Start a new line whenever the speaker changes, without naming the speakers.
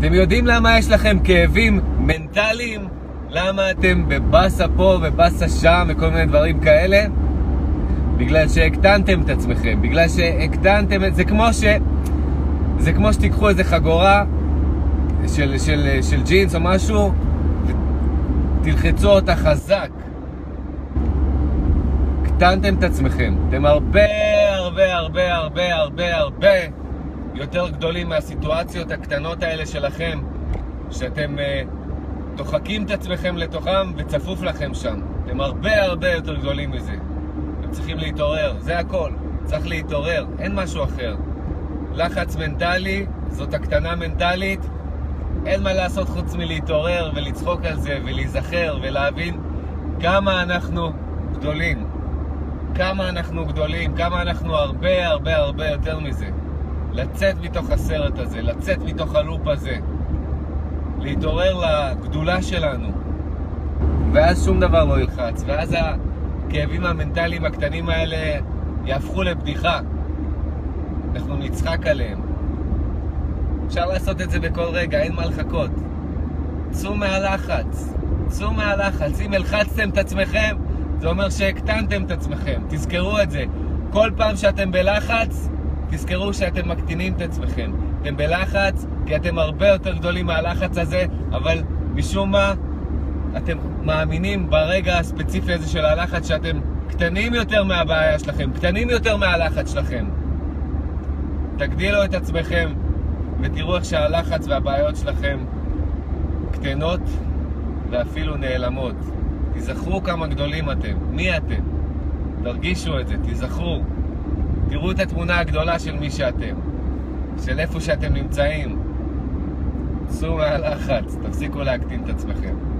אתם יודעים למה יש לכם כאבים מנטליים? למה אתם בבאסה פה ובאסה שם וכל מיני דברים כאלה? בגלל שהקטנתם את עצמכם, בגלל שהקטנתם את זה כמו ש... זה כמו שתיקחו איזה חגורה של, של, של ג'ינס או משהו ותלחצו אותה חזק. הקטנתם את עצמכם. אתם הרבה הרבה הרבה הרבה הרבה הרבה יותר גדולים מהסיטואציות הקטנות האלה שלכם, שאתם uh, דוחקים את עצמכם לתוכם וצפוף לכם שם. אתם הרבה הרבה יותר גדולים מזה. אתם צריכים להתעורר, זה הכל. צריך להתעורר, אין משהו אחר. לחץ מנטלי, זאת הקטנה מנטלית, אין מה לעשות חוץ מלהתעורר ולצחוק על זה ולהיזכר ולהבין כמה אנחנו גדולים. כמה אנחנו גדולים, כמה אנחנו הרבה הרבה הרבה יותר מזה. לצאת מתוך הסרט הזה, לצאת מתוך הלופ הזה, להתעורר לגדולה שלנו, ואז שום דבר לא ילחץ, ואז הכאבים המנטליים הקטנים האלה יהפכו לבדיחה. אנחנו נצחק עליהם. אפשר לעשות את זה בכל רגע, אין מה לחכות. צאו מהלחץ, צאו מהלחץ. אם הלחצתם את עצמכם, זה אומר שהקטנתם את עצמכם. תזכרו את זה. כל פעם שאתם בלחץ, תזכרו שאתם מקטינים את עצמכם. אתם בלחץ כי אתם הרבה יותר גדולים מהלחץ הזה, אבל משום מה אתם מאמינים ברגע הספציפי הזה של הלחץ שאתם קטנים יותר מהבעיה שלכם, קטנים יותר מהלחץ שלכם. תגדילו את עצמכם ותראו איך שהלחץ והבעיות שלכם קטנות ואפילו נעלמות. תיזכרו כמה גדולים אתם. מי אתם? תרגישו את זה, תיזכרו. תראו את התמונה הגדולה של מי שאתם, של איפה שאתם נמצאים. צאו מהלחץ, תפסיקו להקטין את עצמכם.